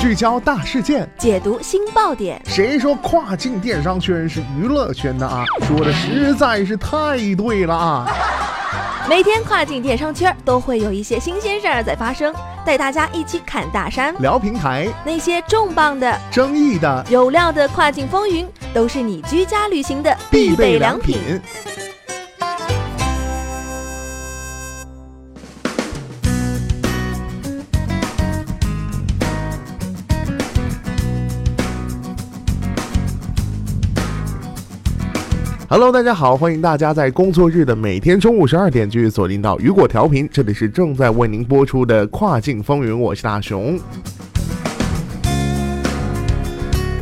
聚焦大事件，解读新爆点。谁说跨境电商圈是娱乐圈的啊？说的实在是太对了啊！每天跨境电商圈都会有一些新鲜事儿在发生，带大家一起看大山，聊平台，那些重磅的、争议的、有料的跨境风云，都是你居家旅行的必备良品。Hello，大家好，欢迎大家在工作日的每天中午十二点继续锁定到雨果调频，这里是正在为您播出的跨境风云，我是大熊。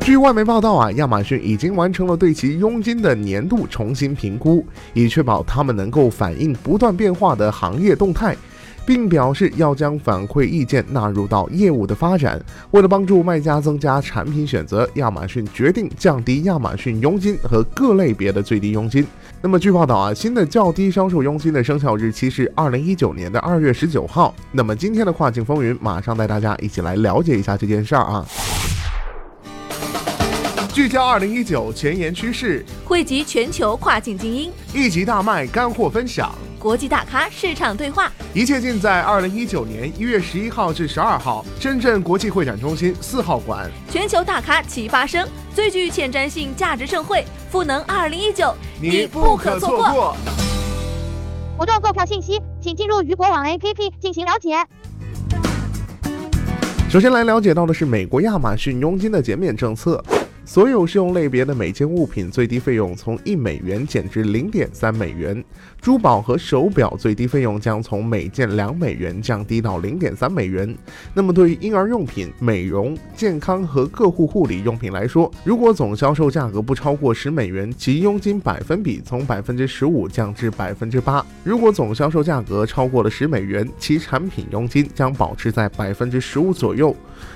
据外媒报道啊，亚马逊已经完成了对其佣金的年度重新评估，以确保他们能够反映不断变化的行业动态。并表示要将反馈意见纳入到业务的发展。为了帮助卖家增加产品选择，亚马逊决定降低亚马逊佣金和各类别的最低佣金。那么，据报道啊，新的较低销售佣金的生效日期是二零一九年的二月十九号。那么，今天的跨境风云马上带大家一起来了解一下这件事儿啊。聚焦二零一九前沿趋势，汇集全球跨境精英，一集大卖干货分享。国际大咖市场对话，一切尽在二零一九年一月十一号至十二号，深圳国际会展中心四号馆。全球大咖齐发声，最具前瞻性价值盛会——赋能二零一九，你不可错过。活动购票信息，请进入余果网 APP 进行了解。首先来了解到的是美国亚马逊佣金的减免政策。所有适用类别的每件物品最低费用从一美元减至零点三美元，珠宝和手表最低费用将从每件两美元降低到零点三美元。那么对于婴儿用品、美容、健康和个护护理用品来说，如果总销售价格不超过十美元，其佣金百分比从百分之十五降至百分之八；如果总销售价格超过了十美元，其产品佣金将保持在百分之十五左右。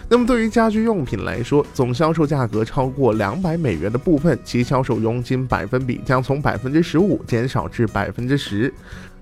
那么对于家居用品来说，总销售价格超过过两百美元的部分，其销售佣金百分比将从百分之十五减少至百分之十。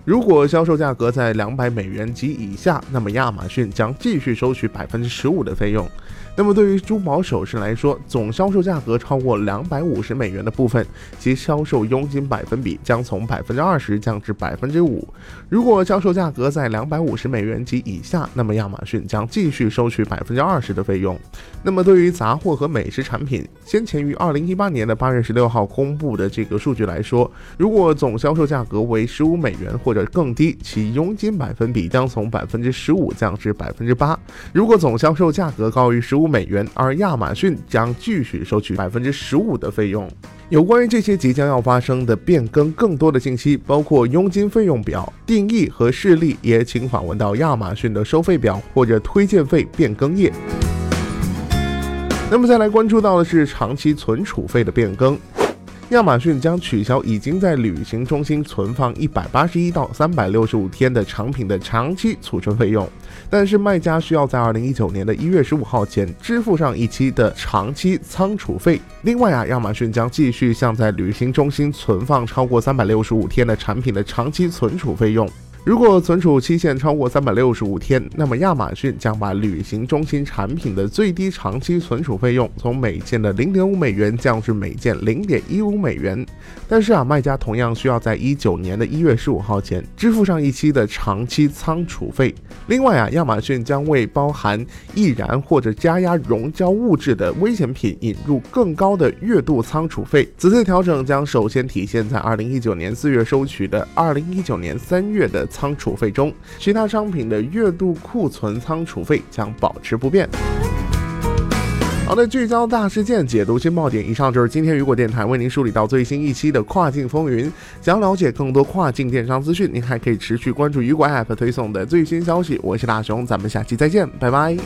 如果销售价格在两百美元及以下，那么亚马逊将继续收取百分之十五的费用。那么对于珠宝首饰来说，总销售价格超过两百五十美元的部分，其销售佣金百分比将从百分之二十降至百分之五。如果销售价格在两百五十美元及以下，那么亚马逊将继续收取百分之二十的费用。那么对于杂货和美食产品，先前于二零一八年的八月十六号公布的这个数据来说，如果总销售价格为十五美元或者更低，其佣金百分比将从百分之十五降至百分之八。如果总销售价格高于十五美元，而亚马逊将继续收取百分之十五的费用。有关于这些即将要发生的变更，更多的信息，包括佣金费用表、定义和示例，也请访问到亚马逊的收费表或者推荐费变更页。那么再来关注到的是长期存储费的变更。亚马逊将取消已经在旅行中心存放一百八十一到三百六十五天的产品的长期储存费用，但是卖家需要在二零一九年的一月十五号前支付上一期的长期仓储费。另外啊，亚马逊将继续向在旅行中心存放超过三百六十五天的产品的长期存储费用。如果存储期限超过三百六十五天，那么亚马逊将把旅行中心产品的最低长期存储费用从每件的零点五美元降至每件零点一五美元。但是啊，卖家同样需要在一九年的一月十五号前支付上一期的长期仓储费。另外啊，亚马逊将为包含易燃或者加压熔胶物质的危险品引入更高的月度仓储费。此次调整将首先体现在二零一九年四月收取的二零一九年三月的。仓储费中，其他商品的月度库存仓储费将保持不变。好的，聚焦大事件，解读新爆点。以上就是今天雨果电台为您梳理到最新一期的跨境风云。想要了解更多跨境电商资讯，您还可以持续关注雨果 App 推送的最新消息。我是大熊，咱们下期再见，拜拜。